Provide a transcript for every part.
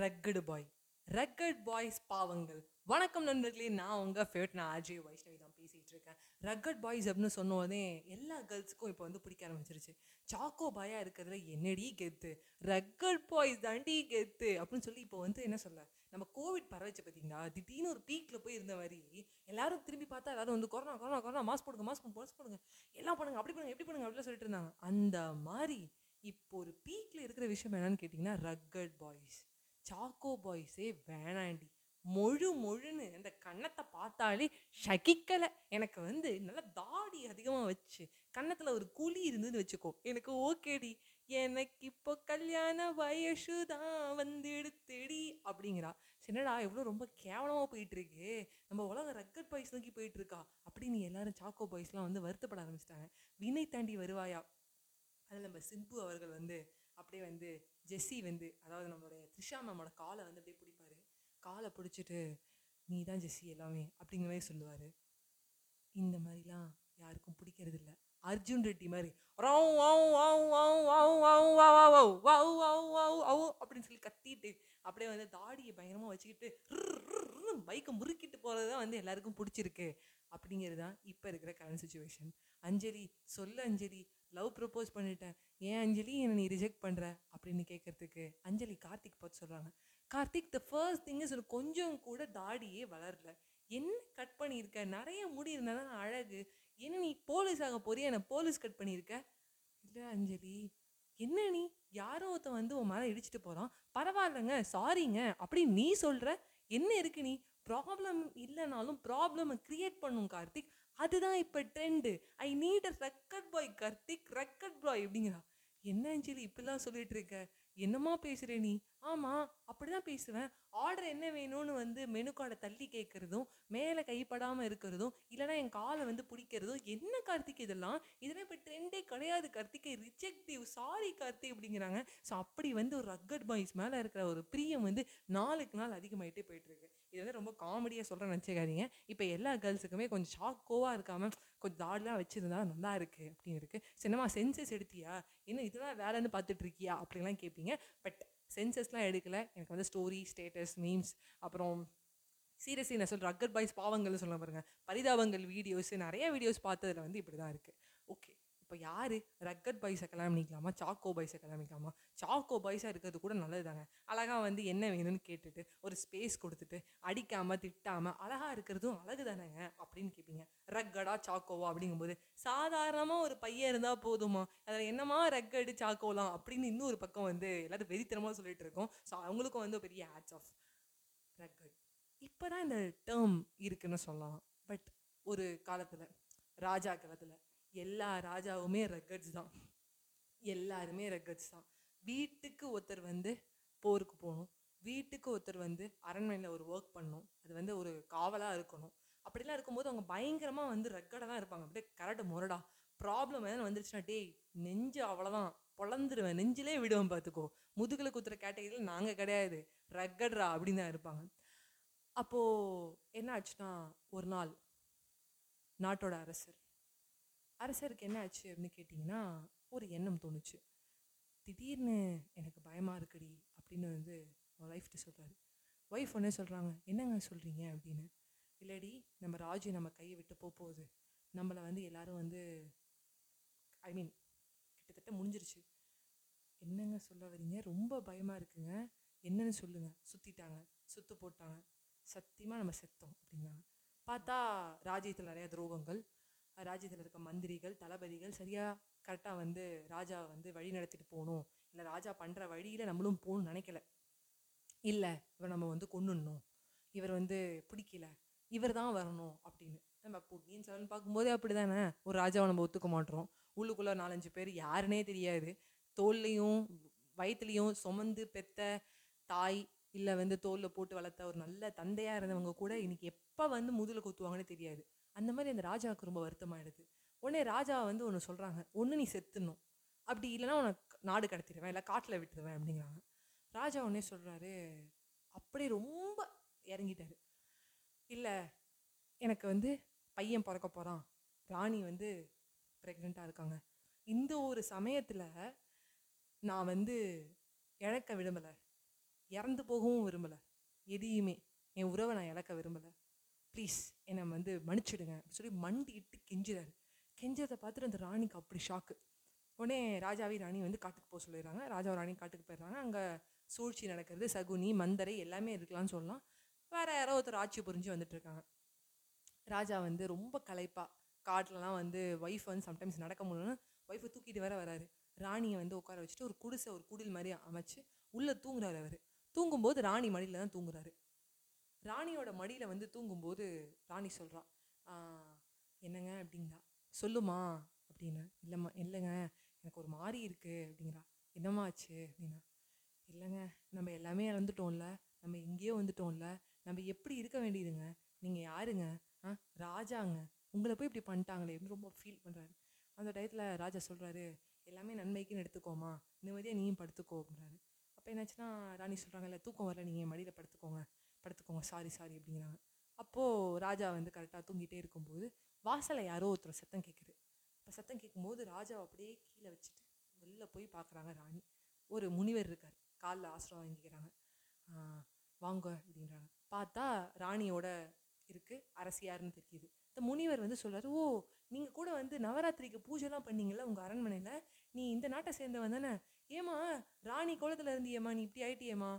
Rugged பாய் rugged boys பாவங்கள். வணக்கம் நண்பர்களே நான் உங்கள் ஃபேவரட் நான் அஜய் வைஷ்ணவி தான் பேசிகிட்டு இருக்கேன். ரக்கட் பாய்ஸ் அப்படின்னு சொன்னோடனே எல்லா கேர்ள்ஸுக்கும் இப்போ வந்து பிடிக்க ஆரம்பிச்சிருச்சு. சாக்கோ பாயாக இருக்கிறதுல என்னடி கெத்து? ரக்கட் பாய்ஸ் தாண்டி கெத்து? அப்படின்னு சொல்லி இப்போ வந்து என்ன சொல்ல? நம்ம கோவிட் பரவச்சு பார்த்தீங்கன்னா திடீர்னு ஒரு பீக்கில் போய் இருந்த மாதிரி எல்லாரும் திரும்பி பார்த்தா எல்லாரும் வந்து கொரோனா கொரோனா கொரோனா மாஸ்க் போடுங்க மாஸ்க் போடுங்க மாஸ்க் போடுங்க. எல்லாம் பண்ணுங்க அப்படி பண்ணுங்க எப்படி பண்ணுங்க அப்படிலாம் சொல்லிட்டு இருந்தாங்க. அந்த மாதிரி இப்போ ஒரு பீக்கில் இருக்கிற விஷயம் என்னன்னு கேட்டிங்கன்னா ரக்கட் பாய்ஸ் சாக்கோ பாய்ஸே வேணாண்டி. மொழு மொழுன்னு அந்த கன்னத்தை பார்த்தாலே ஷகிக்கலை எனக்கு வந்து நல்லா தாடி அதிகமாக வச்சு கன்னத்தில் ஒரு குழி இருந்துன்னு வச்சுக்கோ எனக்கு ஓகேடி. எனக்கு இப்போ கல்யாண வயசு தான் வந்துடுத்தேடி அப்படிங்கிறா. என்னடா எவ்வளோ ரொம்ப கேவலமாக போயிட்டுருக்கு. நம்ம உலக ரக்கட் பாய்ஸ் நோக்கி போயிட்டுருக்கா. அப்படின்னு எல்லாரும் சாக்கோ பாய்ஸ்லாம் வந்து வருத்தப்பட ஆரம்பிச்சிட்டாங்க. வினை தாண்டி வருவாயா? அதில் நம்ம சிம்பு அவர்கள் வந்து அப்படியே வந்து ஜெஸ்ஸி வந்து அதாவது நம்மளுடைய த்ரிஷா மேமோட காலை வந்து அப்படியே பிடிப்பாரு காலை பிடிச்சிட்டு நீ தான் ஜெஸ்ஸி எல்லாமே அப்படிங்கிற மாதிரி சொல்லுவார் இந்த மாதிரிலாம் யாருக்கும் பிடிக்கிறது இல்லை அர்ஜுன் ரெட்டி மாதிரி அப்படின்னு சொல்லி கத்திட்டு அப்படியே வந்து தாடியை பயங்கரமாக வச்சுக்கிட்டு பைக்கை முறுக்கிட்டு போகிறது தான் வந்து எல்லாருக்கும் பிடிச்சிருக்கு அப்படிங்கிறது தான் இப்போ இருக்கிற கரண்ட் சுச்சுவேஷன் அஞ்சலி சொல்லு அஞ்சலி லவ் ப்ரப்போஸ் பண்ணிட்டேன். ஏன் அஞ்சலி? என்னை நீ ரிஜெக்ட் பண்ணுற அப்படின்னு கேட்கறதுக்கு அஞ்சலி கார்த்திக் பார்த்து சொல்கிறாங்க Karthik the first thing is கொஞ்சம் கூட தாடியே வளரல. என்ன கட் பண்ணியிருக்க? நிறைய முடி இருந்தாலும் அழகு. என்ன நீ போலீஸ் ஆக போறிய? என்னை போலீஸ் கட் பண்ணியிருக்க? இல்லை அஞ்சலி. என்ன நீ? யாரோ ஒருத்தன் வந்து உன் மேலே இடிச்சிட்டு போகிறான் பரவாயில்லைங்க சாரிங்க அப்படி நீ சொல்கிற என்ன இருக்கு நீ? ப்ராப்ளம் இல்லைனாலும் ப்ராப்ளமை க்ரியேட் பண்ணும் கார்த்திக். அதுதான் இப்போ trend I need a rugged boy Karthik rugged boy அப்படிங்கிறா. என்ன அஞ்சலி இப்படிலாம் சொல்லிட்டு இருக்க? என்னம்மா பேசுகிற நீ? ஆமாம் அப்படி தான் பேசுவேன். ஆர்டர் என்ன வேணும்னு வந்து மெனு கார்டை தள்ளி கேட்குறதும் மேலே கைப்படாமல் இருக்கிறதும் இல்லைனா என் காலை வந்து பிடிக்கிறதும் என்ன கார்த்திக் இதெல்லாம்? இதெல்லாம் இப்போ ட்ரெண்டே கிடையாது கார்த்திகை. ரிஜெக்டிவ் சாரி கார்த்திக் அப்படிங்கிறாங்க. ஸோ அப்படி வந்து ஒரு ரக்கட் பாய்ஸ் மேலே இருக்கிற ஒரு பிரியம் வந்து நாளுக்கு நாள் அதிகமாகிட்டே போயிட்டுருக்கு இது வந்து ரொம்ப காமெடியாக சொல்கிறேன் நினச்சிக்காதீங்க. இப்போ எல்லா கேர்ள்ஸுக்குமே கொஞ்சம் ஷாக்கோவாக இருக்காமல் கொஞ்சம் தாடெலாம் வச்சுருந்தா நல்லா இருக்குது அப்படின்னு இருக்குது சின்னமா சென்சஸ் எடுத்தியா? என்ன இதெல்லாம் வேலைன்னு பார்த்துட்டு இருக்கியா அப்படிலாம் கேட்பீங்க பட் சென்சஸ்லாம் எடுக்கலை. எனக்கு வந்து ஸ்டோரி ஸ்டேட்டஸ் மீம்ஸ் அப்புறம் சீரியஸ்லி நான் சொல்கிறேன் அக்கர் பாய்ஸ் பாவங்கள்னு சொல்ல பாருங்கள் பரிதாபங்கள் வீடியோஸ் நிறைய வீடியோஸ் பார்த்ததுல வந்து இப்படி தான் இருக்குது இப்போ யார்? ரக்கட் பாய்ஸை கல்யாணம் பண்ணிக்கலாமா? சாக்கோ பாய்ஸை கல்யாணம் பண்ணிக்கலாமா? சாக்கோ பாய்ஸாக இருக்கிறது கூட நல்லது தாங்க அழகாக வந்து என்ன வேணும்னு கேட்டுட்டு ஒரு ஸ்பேஸ் கொடுத்துட்டு அடிக்காமல் திட்டாமல் அழகாக இருக்கிறதும் அழகு தானேங்க அப்படின்னு கேட்பீங்க ரக்கடா சாக்கோவா அப்படிங்கும்போது சாதாரணமாக ஒரு பையன் இருந்தால் போதுமா? அதில் என்னமா ரக்கடு சாக்கோலாம் அப்படின்னு இன்னொரு பக்கம் வந்து எல்லாரும் வெறித்தனமாக சொல்லிட்டு இருக்கோம். ஸோ அவங்களுக்கும் வந்து பெரிய ஆட்ஸ் ஆஃப் ரக்கட் இப்போ தான் இந்த டேர்ம் இருக்குன்னு சொல்லலாம். பட் ஒரு காலத்தில் ராஜா காலத்தில் எல்லா ராஜாவுமே ரெக்கட்ஸ் தான். எல்லாருமே ரெக்கட்ஸ் தான். வீட்டுக்கு ஒருத்தர் வந்து போருக்கு போகணும். வீட்டுக்கு ஒருத்தர் வந்து அரண்மனையில் ஒரு ஒர்க் பண்ணணும். அது வந்து ஒரு காவலாக இருக்கணும். அப்படிலாம் இருக்கும்போது அவங்க பயங்கரமாக வந்து ரெக்கடாக தான் இருப்பாங்க. அப்படியே கரெக்டு முரடா. ப்ராப்ளம் எதனா வந்துருச்சுன்னா டேய் நெஞ்சு அவ்வளோதான் பொழந்துருவேன். நெஞ்சிலே விடுவேன் பார்த்துக்கோ முதுகில் குத்துற கேட்டகரியில் நாங்கள் கிடையாது. ரக்கட்ரா அப்படின்னு தான் இருப்பாங்க. அப்போது என்ன ஆச்சுன்னா ஒரு நாள் நாட்டோட அரசர் அரசருக்கு என்ன ஆச்சு அப்படின்னு கேட்டிங்கன்னா ஒரு எண்ணம் தோணுச்சு. திடீர்னு எனக்கு பயமாக இருக்குடி அப்படின்னு வந்து ஒய்ஃப்ட்டு சொல்கிறாரு ஒய்ஃப் ஒன்றே சொல்கிறாங்க என்னங்க சொல்கிறீங்க அப்படின்னு. இல்லடி நம்ம ராஜு நம்ம கையை விட்டு போக போகுது. நம்மளை வந்து எல்லோரும் வந்து ஐ மீன் கிட்டத்தட்ட முடிஞ்சிருச்சு. என்னங்க சொல்ல வரீங்க ரொம்ப பயமாக இருக்குங்க. என்னன்னு சொல்லுங்கள் சுற்றிட்டாங்க சுத்து போட்டாங்க. சத்தியமாக நம்ம செத்தோம் அப்படின்னாங்க பார்த்தா ராஜ்யத்தில் நிறையா துரோகங்கள் ராஜ்யத்தில் இருக்க மந்திரிகள் தளபதிகள் சரியாக கரெக்டாக வந்து ராஜா வந்து வழி நடத்திட்டு போகணும். இல்லை ராஜா பண்ணுற வழியில் நம்மளும் போகணும்னு நினைக்கல. இல்லை இவர் நம்ம வந்து கொண்டுடணும் இவர் வந்து பிடிக்கல. இவர் தான் வரணும் அப்படின்னு. நம்ம பொன்னியின் செல்வன் பார்க்கும்போதே அப்படி தானே ஒரு ராஜாவை நம்ம ஒத்துக்க மாட்டோம். உள்ளுக்குள்ளே நாலஞ்சு பேர் யாருன்னே தெரியாது. தோல்லையும் வயிற்றுலையும் சுமந்து பெத்த தாய் இல்லை வந்து தோலில் போட்டு வளர்த்த ஒரு நல்ல தந்தையாக இருந்தவங்க கூட இன்னைக்கு எப்போ வந்து முதுகில் குத்துவாங்கன்னு தெரியாது. அந்த மாதிரி அந்த ராஜாவுக்கு ரொம்ப வருத்தமாயிடுது. உடனே ராஜா வந்து ஒன்று சொல்கிறாங்க ஒன்று நீ செத்துணும் அப்படி இல்லைன்னா உனக்கு நாடு கடத்திடுவேன் இல்லை காட்டில் விட்டுருவேன் அப்படிங்கிறாங்க. ராஜா உடனே சொல்கிறாரு அப்படியே ரொம்ப இறங்கிட்டாரு. இல்லை எனக்கு வந்து பையன் பிறக்க போகிறான் ராணி வந்து ப்ரெக்னெண்ட்டாக இருக்காங்க. இந்த ஒரு சமயத்தில் நான் வந்து இழக்க விரும்பலை. இறந்து போகவும் விரும்பலை. எதையுமே என் உறவை நான் இழக்க விரும்பலை. ப்ளீஸ் என்னை வந்து மன்னிச்சிடுங்க அப்படின்னு சொல்லி மண்டிட்டு கெஞ்சுறாரு. கெஞ்சதை பார்த்துட்டு அந்த ராணிக்கு அப்படி ஷாக்கு உடனே ராஜாவி ராணி வந்து காட்டுக்கு போக சொல்லிடுறாங்க. ராஜா ராணி காட்டுக்கு போயிடுறாங்க. அங்கே சூழ்ச்சி நடக்கிறது சகுனி மந்தரை எல்லாமே இருக்கலாம்னு சொல்லலாம். வேறு யாரோ ஒருத்தர் ஆட்சி புரிஞ்சு வந்துட்டுருக்காங்க ராஜா வந்து ரொம்ப களைப்பாக காட்டுலலாம் வந்து ஒய்ஃப் வந்து சம்டைம்ஸ் நடக்க முடியலன்னு ஒய்ஃபை தூக்கிட்டு வேற வராரு. ராணியை வந்து உட்கார வச்சுட்டு ஒரு குடிசை ஒரு குடில் மாதிரி அமைச்சு உள்ளே தூங்குறாரு அவர். தூங்கும்போது ராணி மடியில் தான் தூங்குறாரு. ராணியோட மடியில் வந்து தூங்கும்போது ராணி சொல்கிறா என்னங்க? அப்படிங்கிறா. சொல்லுமா அப்படின்னு இல்லைம்மா இல்லைங்க எனக்கு ஒரு மாதிரி இருக்குது அப்படிங்கிறா. என்னம்மா ஆச்சு? அப்படின்னா இல்லைங்க நம்ம எல்லாமே இறந்துட்டோம்ல நம்ம எங்கேயோ வந்துட்டோம்ல நம்ம எப்படி இருக்க வேண்டியதுங்க? நீங்கள் யாருங்க? ஆ ராஜாங்க. உங்களை போய் இப்படி பண்ணிட்டாங்களே ரொம்ப ஃபீல் பண்ணுறாரு அந்த டயத்தில் ராஜா சொல்கிறாரு எல்லாமே நன்மைக்குன்னு எடுத்துக்கோமா நிம்மதியாக நீயும் படுத்துக்கோ அப்படின்றாரு. அப்போ என்னாச்சுன்னா ராணி சொல்கிறாங்கல்ல தூக்கம் வரல நீங்கள் மடியில் படுத்துக்கோங்க. படுத்துக்கோங்க சாரி சாரி அப்படிங்கிறாங்க. அப்போது ராஜா வந்து கரெக்டாக தூங்கிட்டே இருக்கும்போது வாசலை யாரோ ஒருத்தர் சத்தம் கேட்குது. இப்போ சத்தம் கேட்கும்போது ராஜாவை அப்படியே கீழே வச்சுட்டு வெளில போய் பார்க்குறாங்க ராணி. ஒரு முனிவர் இருக்கார் காலில் ஆசிரம் வாங்கிக்கிறாங்க. வாங்க அப்படின்றாங்க. பார்த்தா ராணியோட இருக்குது அரசியார்னு தெரியுது. இந்த முனிவர் வந்து சொல்கிறார் ஓ நீங்கள் கூட வந்து நவராத்திரிக்கு பூஜைலாம் பண்ணீங்கல்ல உங்கள் அரண்மனையில்? நீ இந்த நாட்டை சேர்ந்தவன் தானே? ஏமா ராணி கோலத்துல இருந்தியேம்மா நீ இப்படி ஆயிட்டியேம்மா?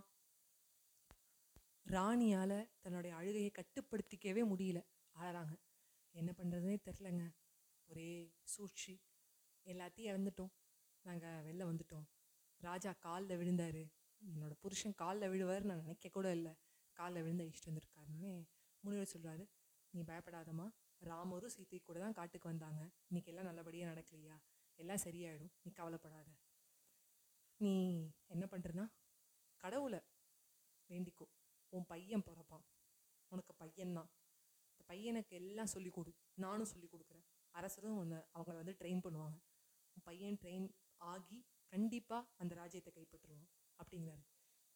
ராணியால் தன்னுடைய அழுகையை கட்டுப்படுத்திக்கவே முடியல. ஆளாங்க என்ன பண்ணுறதுனே தெரிலங்க. ஒரே சூழ்ச்சி. எல்லாத்தையும் இழந்துட்டோம். நாங்கள் வெளில வந்துட்டோம். ராஜா காலில் விழுந்தார். என்னோட புருஷன் காலில் விழுவார் நான் நினைக்க கூட இல்லை. காலில் விழுந்து அழிச்சிட்டு வந்திருக்காருன்னு முனிவர் சொல்கிறாரு நீ பயப்படாதம்மா. ராமரும் சீத்தை கூட தான் காட்டுக்கு வந்தாங்க. இன்றைக்கி எல்லாம் நல்லபடியாக நடக்கலையா? எல்லாம் சரியாயிடும். நீ கவலைப்படாத. நீ என்ன பண்ணுறனா கடவுளை வேண்டிக்கோ உன் பையன் பிறப்பான் உனக்கு பையன்தான் இந்த பையனுக்கு எல்லாம் சொல்லிக் கொடு நானும் சொல்லி கொடுக்குறேன். அரசரும் ஒன்று அவங்கள வந்து ட்ரெயின் பண்ணுவாங்க. பையன் ட்ரெயின் ஆகி கண்டிப்பாக அந்த ராஜ்யத்தை கைப்பற்றுவான் அப்படிங்கிறாரு.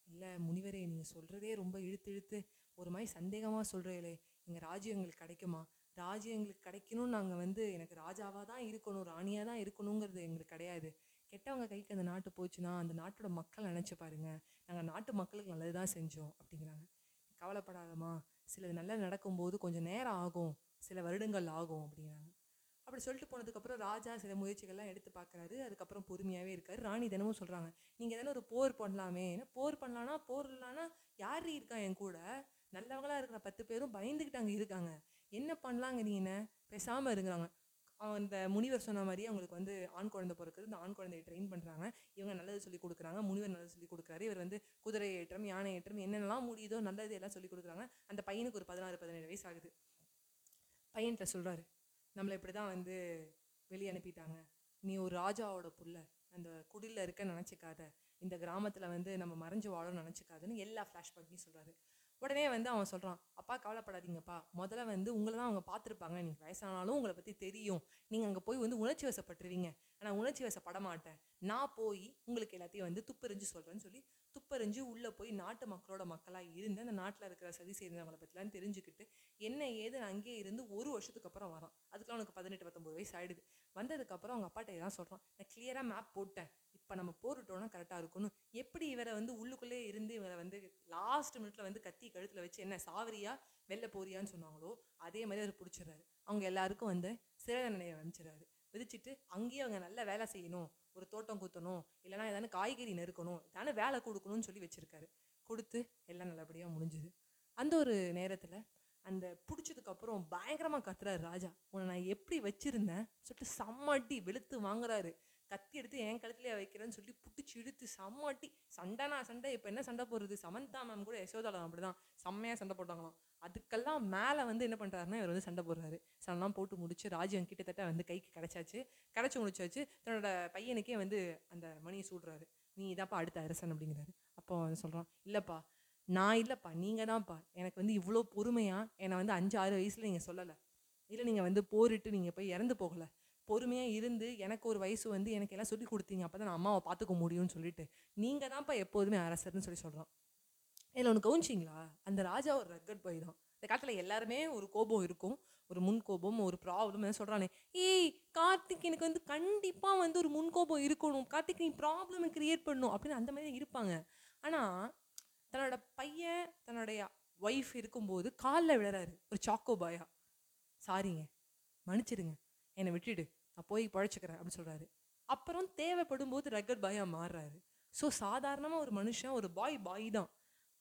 இல்லை முனிவரே நீங்கள் சொல்கிறதே ரொம்ப இழுத்து இழுத்து ஒரு மாதிரி சந்தேகமாக சொல்கிறீங்களே எங்கள் ராஜ்யம் எங்களுக்கு கிடைக்குமா? ராஜ்யம் எங்களுக்கு கிடைக்கணும்னு நாங்கள் வந்து எனக்கு ராஜாவாக தான் இருக்கணும் ராணியாக தான் இருக்கணுங்கிறது எங்களுக்கு கிடையாது. கெட்டவங்க கைக்கு அந்த நாட்டு போச்சுன்னா அந்த நாட்டோட மக்கள் நினச்சி பாருங்க நாங்கள் நாட்டு மக்களுக்கு நல்லது தான் செஞ்சோம் அப்படிங்கிறாங்க. கவலைப்படாதம்மா சிலது நல்லா நடக்கும்போது கொஞ்சம் நேரம் ஆகும் சில வருடங்கள் ஆகும் அப்படிங்கிறாங்க அப்படி சொல்லிட்டு போனதுக்கப்புறம் ராஜா சில முயற்சிகள்லாம் எடுத்து பார்க்குறாரு. அதுக்கப்புறம் பொறுமையாகவே இருக்காரு. ராணி தினமும் சொல்கிறாங்க நீங்கள் எதனா ஒரு போர் பண்ணலாமே. என்ன போர் பண்ணலான்னா போர் இல்லைன்னா யார் இருக்கா என் கூட? நல்லவங்களாக இருக்கிற பத்து பேரும் பயந்துக்கிட்டு அங்கே இருக்காங்க. என்ன பண்ணலாங்க நீ என்ன? பேசாமல் இருக்கிறாங்க அந்த முனிவர் சொன்ன மாதிரியே அவங்களுக்கு வந்து ஆண் குழந்தை பிறக்குது. இந்த ஆண் குழந்தையை ட்ரெயின் பண்ணுறாங்க இவங்க நல்லது சொல்லி கொடுக்குறாங்க. முனிவர் நல்லது சொல்லி கொடுக்குறாரு. இவர் வந்து குதிரை ஏற்றம் யானை ஏற்றம் என்னென்னலாம் முடியுதோ நல்லது எல்லாம் சொல்லி கொடுக்குறாங்க. அந்த பையனுக்கு ஒரு பதினாறு பதினேழு வயசு ஆகுது. பையன்கிட்ட சொல்கிறாரு நம்மளை இப்படி தான் வந்து வெளியே அனுப்பிட்டாங்க. நீ ஒரு ராஜாவோட புள்ள. அந்த குடிலில் இருக்க நினச்சிக்காத. இந்த கிராமத்தில் வந்து நம்ம மறைஞ்சு வாழணும்னு நினச்சிக்காதுன்னு எல்லா ஃப்ளாஷ்பேக்கையும் சொல்கிறாரு உடனே வந்து அவன் சொல்கிறான் அப்பா கவலைப்படாதீங்கப்பா. முதல்ல வந்து உங்களை தான் அவங்க பார்த்துருப்பாங்க. நீங்கள் வயசானாலும் உங்களை பற்றி தெரியும். நீங்கள் அங்கே போய் வந்து உணர்ச்சி வசப்பட்டுருவீங்க. ஆனால் உணர்ச்சி வசப்பட மாட்டேன். நான் போய் உங்களுக்கு எல்லாத்தையும் வந்து துப்பறிஞ்சு சொல்கிறேன்னு சொல்லி துப்பறிஞ்சு உள்ளே போய் நாட்டு மக்களோட மக்களாக இருந்து அந்த நாட்டில் இருக்கிற சதி செய்தவங்களை பற்றிலாம் தெரிஞ்சுக்கிட்டு என்ன ஏதுன்னு அங்கேயே இருந்து ஒரு வருஷத்துக்கு அப்புறம் வரான். அதுக்குலாம் அவனுக்கு பதினெட்டு பத்தொம்பது வயசு ஆயிடுது. வந்ததுக்கப்புறம் அவங்க அப்பாட்ட தான் சொல்கிறான் நான் கிளியராக மேப் போட்டேன். இப்போ நம்ம போட்டுட்டோம்னா கரெக்டாக இருக்கணும் எப்படி இவரை வந்து உள்ளுக்குள்ளே இருந்து இவரை வந்து லாஸ்ட் மினிட்ல வந்து கத்தி கழுத்தில் வச்சு என்ன சாவரியா வெளில போறியான்னு சொன்னாங்களோ அதே மாதிரி அவர் பிடிச்சிடுறாரு. அவங்க எல்லாருக்கும் வந்து சிறை தண்டனையை அமைச்சிடறாரு விதிச்சிட்டு அங்கேயே அவங்க நல்ல வேலை செய்யணும் ஒரு தோட்டம் குத்தணும் இல்லைன்னா ஏதாவது காய்கறி நெருக்கணும் ஏதாவது வேலை கொடுக்கணும்னு சொல்லி வச்சிருக்காரு. கொடுத்து எல்லாம் நல்லபடியாக முடிஞ்சுது. அந்த ஒரு நேரத்தில் அந்த பிடிச்சதுக்கப்புறம் பயங்கரமாக கத்துறாரு ராஜா. உன்னை நான் எப்படி வச்சுருந்தேன்? சொல்லிட்டு சம்மட்டி வெளுத்து வாங்குறாரு. கத்தி எடுத்து என் கழுத்துலயே வைக்கிறேன்னு சொல்லி புடிச்சு இழுத்து செம்மட்டி. சண்டைனா சண்டை இப்போ என்ன சண்டை போடுறது? சமந்தா மேம் கூட யசோதாலாம் அப்படிதான். செம்மையாக சண்டை போட்டாங்களாம். அதுக்கெல்லாம் மேலே வந்து என்ன பண்ணுறாருன்னா இவர் வந்து சண்டை போடுறாரு. சண்டைலாம் போட்டு முடிச்சு ராஜ்யம் கிட்டத்தட்ட வந்து கைக்கு கிடைச்சாச்சு. கிடைச்சி முடிச்சாச்சு. தன்னோட பையனுக்கே வந்து அந்த மணியை சூடுறாரு. நீ இதாப்பா அடுத்த அரசன் அப்படிங்கிறாரு. அப்போ அவன் சொல்கிறான் இல்லைப்பா நான் இல்லைப்பா நீங்கள் தான்ப்பா எனக்கு வந்து இவ்வளோ பொறுமையாக என்னை வந்து அஞ்சு ஆறு வயசில் நீங்கள் சொல்லலை. இல்லை நீங்கள் வந்து போரிட்டு நீங்கள் போய் இறந்து போகலை. பொறுமையாக இருந்து எனக்கு ஒரு வயசு வந்து எனக்கு எல்லாம் சொல்லி கொடுத்தீங்க. அப்போ தான் நான் அம்மாவை பார்த்துக்க முடியும்னு சொல்லிட்டு. நீங்கள் தான்ப்பா எப்போதுமே அரசர்னு சொல்லி சொல்கிறான் இதில் ஒன்று கவுனிச்சிங்களா? அந்த ராஜா ஒரு ரக்கட் பாய் தான். இந்த காலத்தில் எல்லாருமே ஒரு கோபம் இருக்கும். ஒரு முன் கோபம் ஒரு ப்ராப்ளம் என்ன சொல்கிறானே ஏய் கார்த்திக் எனக்கு வந்து கண்டிப்பாக வந்து ஒரு முன் கோபம் இருக்கணும். கார்த்திக் நீ ப்ராப்ளம் கிரியேட் பண்ணணும். அப்படின்னு அந்த மாதிரி இருப்பாங்க. ஆனால் தன்னோட பையன் தன்னுடைய ஒய்ஃப் இருக்கும்போது காலில் விழறாரு. ஒரு சாக்கோ பாயா சாரிங்க மன்னிச்சிடுங்க. என்னை விட்டுடு நான் போய் பழைச்சிக்கிறேன் அப்படின்னு சொல்கிறாரு அப்புறம் தேவைப்படும் போது ரக்கட் பாயாக மாறுறாரு. ஸோ சாதாரணமாக ஒரு மனுஷன் ஒரு பாய் பாய் தான்.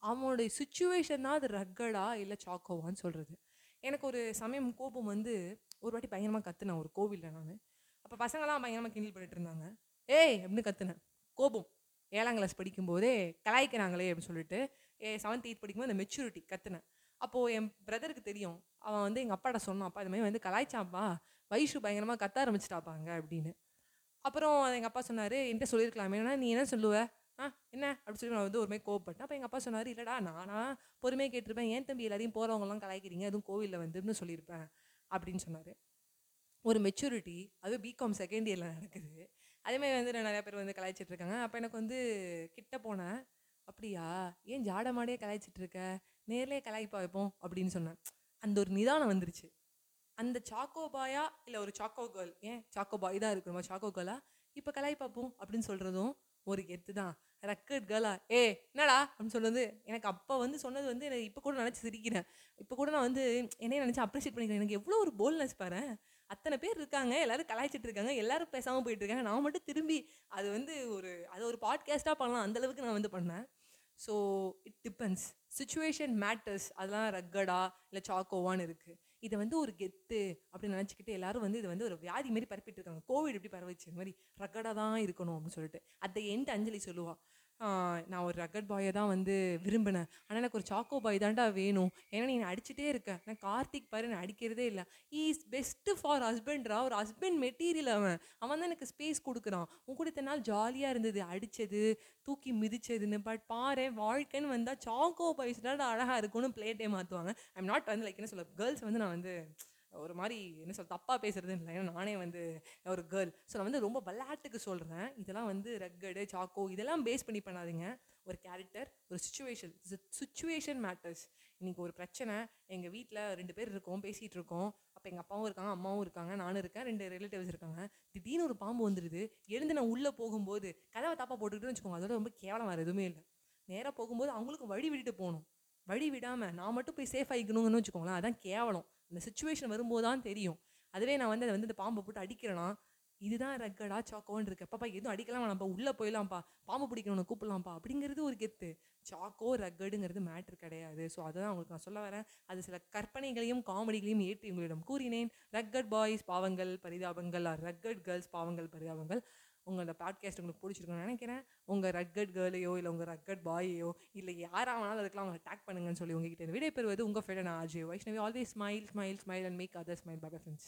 அவனுடைய சுச்சுவேஷன்னா அது ரக்கடா இல்லை சாக்கோவான்னு சொல்கிறது எனக்கு ஒரு சமயம் கோபம் வந்து ஒரு வாட்டி பயங்கரமாக கற்றுனேன் ஒரு கோவிலில் நான். அப்போ பசங்களாம் பயங்கரமாக கிண்டில் பண்ணிட்டு இருந்தாங்க. ஏய் அப்படின்னு கத்துனேன்? கோபம். ஏழாம் கிளாஸ் படிக்கும்போதே கலாய்க்கிறாங்களே அப்படின்னு சொல்லிட்டு ஏ செவன்த் எயிட் படிக்கும்போது அந்த மெச்சூரிட்டி கற்றுனேன் அப்போது என் பிரதருக்கு தெரியும். அவன் வந்து எங்கள் அப்பாட்ட சொன்னான்ப்பா இது மாதிரி வந்து கலாய்ச்சாப்பா வயசு பயங்கரமாக கத்த ஆரம்பிச்சிட்டாப்பாங்க அப்படின்னு. அப்புறம் எங்கள் அப்பா சொன்னார் என்கிட்ட சொல்லியிருக்கலாமே ஏன்னா நீ என்ன சொல்லுவ? ஆ என்ன? அப்படி சொல்லி நான் வந்து ஒருமே கோவப்பட்டேன். அப்போ எங்கள் அப்பா சொன்னார் இல்லைடா நானா பொறுமையாக கேட்டிருப்பேன். ஏன் தம்பி எல்லாரையும் போகிறவங்களாம் கலாய்க்கிறீங்க? அதுவும் கோவிலில் வந்துன்னு சொல்லியிருப்பேன். அப்படின்னு சொன்னார். ஒரு மெச்சூரிட்டி அது பிகாம் செகண்ட் இயரில் நடக்குது. அதேமாதிரி வந்து நான் நிறையா பேர் வந்து கலாய்ச்சிட்டு இருக்காங்க. அப்போ எனக்கு வந்து கிட்ட போனேன். அப்படியா? ஏன் ஜாட மாடியே கலாய்ச்சிட்டு இருக்க? நேர்லேயே கலாய்ப்பா வைப்போம் அப்படின்னு சொன்னேன். அந்த ஒரு நிதானம் வந்துருச்சு. அந்த சாக்கோபாயா இல்லை ஒரு சாக்கோ கேர்ள் ஏன் சாக்கோ பாய் தான் இருக்கணுமா சாக்கோ கேர்ளா இப்போ கலாய் பார்ப்போம் அப்படின்னு சொல்கிறதும் ஒரு கெத்து தான். ரக்கட் கேர்ளா ஏ என்னடா? அப்படின்னு சொன்னது எனக்கு அப்போ வந்து சொன்னது வந்து எனக்கு இப்போ கூட நினச்சி சிரிக்கிறேன். இப்போ கூட நான் வந்து என்னைய நினச்சி அப்ரிஷியேட் பண்ணிக்கிறேன். எனக்கு எவ்வளோ ஒரு போல்னஸ் பாரு. அத்தனை பேர் இருக்காங்க எல்லாரும் கலாய்ச்சிட்டு இருக்காங்க எல்லாரும் பேசாமல் போயிட்டு இருக்காங்க. நான் மட்டும் திரும்பி அது வந்து ஒரு அது ஒரு பாட்காஸ்ட்டாக பண்ணலாம். அந்தளவுக்கு நான் வந்து பண்ணேன். So it depends situation matters அதெல்லாம் ரக்கடா இல்லை சாக்கோவான்னு இருக்குது இதை வந்து ஒரு கெத்து அப்படின்னு நினச்சிக்கிட்டு எல்லாரும் வந்து இது வந்து ஒரு வியாதி மாதிரி பரப்பிட்டு இருக்காங்க. கோவிட் எப்படி பரவிச்சு இந்த மாதிரி ரக்கடாக தான் இருக்கணும் அப்படின்னு சொல்லிட்டு. அட் த எண்ட் அஞ்சலி சொல்லுவாள் நான் ஒரு ரகட் பாயை தான் வந்து விரும்பினேன். ஆனால் எனக்கு ஒரு சாக்கோ பாய் தான்டா வேணும். ஏன்னா நீ என்னை அடிச்சுட்டே இருக்க. நான் கார்த்திக் பாரு நான் அடிக்கிறதே இல்லை. இஸ் பெஸ்ட்டு ஃபார் ஹஸ்பண்ட்ரா ஒரு ஹஸ்பண்ட் மெட்டீரியல் அவன். அவன் தான் எனக்கு ஸ்பேஸ் கொடுக்குறான். உன் கூட நாள் ஜாலியாக இருந்தது அடித்தது தூக்கி மிதிச்சதுன்னு. பட் பாரு வாழ்க்கைன்னு வந்தால் சாக்கோ பாய்ஸ் தான் அழகாக இருக்கும்னு பிளேட்டே மாற்றுவாங்க ஐம் நாட் வந்து லைக் என்ன சொல்ல கேர்ள்ஸ் வந்து நான் வந்து ஒரு மாதிரி என்ன சொல்ல தப்பாக பேசுறதுன்னு இல்லை. ஏன்னா நானே வந்து ஒரு கேர்ள் ஸோ நான் வந்து ரொம்ப விளையாட்டுக்கு சொல்கிறேன் இதெல்லாம் வந்து ரக்கடு சாக்கோ இதெல்லாம் பேஸ் பண்ணி பண்ணாதீங்க. ஒரு கேரக்டர் ஒரு சுச்சுவேஷன் சுச்சுவேஷன் மேட்டர்ஸ் இன்றைக்கி ஒரு பிரச்சனை எங்கள் வீட்டில் ரெண்டு பேர் இருக்கோம் பேசிகிட்டு இருக்கோம். அப்போ எங்கள் அப்பாவும் இருக்காங்க அம்மாவும் இருக்காங்க நானும் இருக்கேன் ரெண்டு ரிலேட்டிவ்ஸ் இருக்காங்க. திடீர்னு ஒரு பாம்பு வந்துடுது எழுந்து நான் உள்ளே போகும்போது கதவை தப்பாக போட்டுக்கிட்டு வச்சுக்கோங்க. அதோட ரொம்ப கேவலம் வேறு எதுவுமே இல்லை. நேராக போகும்போது அவங்களுக்கு வழி விட்டுட்டு போகணும். வழி விடாமல் நான் மட்டும் போய் சேஃப் ஆகிக்கணுங்கன்னு வச்சுக்கோங்களேன். அதான் கேவலம். அந்த சுச்சுவேஷன் வரும்போது தான் தெரியும். அதுவே நான் வந்து அதை வந்து இந்த பாம்பை போட்டு அடிக்கிறேன்னா இதுதான் ரக்கடா சாக்கோன்னு இருக்கு. பாப்பா எதுவும் அடிக்கலாம்? வேணாம்ப்பா உள்ளே போயிடலாம்ப்பா. பாம்பு பிடிக்கணும்னு கூப்பிடலாம்ப்பா. அப்படிங்கிறது ஒரு கெத்து. சாக்கோ ரக்கடுங்கிறது மேட்ரு கிடையாது. ஸோ அதுதான் உங்களுக்கு நான் சொல்ல வரேன். அது சில கற்பனைகளையும் காமெடிகளையும் ஏற்றி உங்களிடம் கூறினேன். ரக்கட் பாய்ஸ் பாவங்கள் பரிதாபங்கள் ஆர் ரக்கட் கேர்ள்ஸ் பாவங்கள் பரிதாபங்கள். உங்களோட பாட்காஸ்ட் உங்களுக்கு பிடிச்சிருக்குன்னு நினைக்கிறேன். உங்கள் ரக்கட் கேர்ளையோ இல்லை உங்கள் ரக்கட் பாயையோ இல்லை யாராக வேணாலும் அதுக்கெல்லாம் அவங்க டேக் பண்ணுங்கன்னு சொல்லி உங்ககிட்ட விடைபெறுவது உங்கள் ஃப்ரெண்ட் நான் RJ Vaishnavi always smile smile smile and make other smile bye friends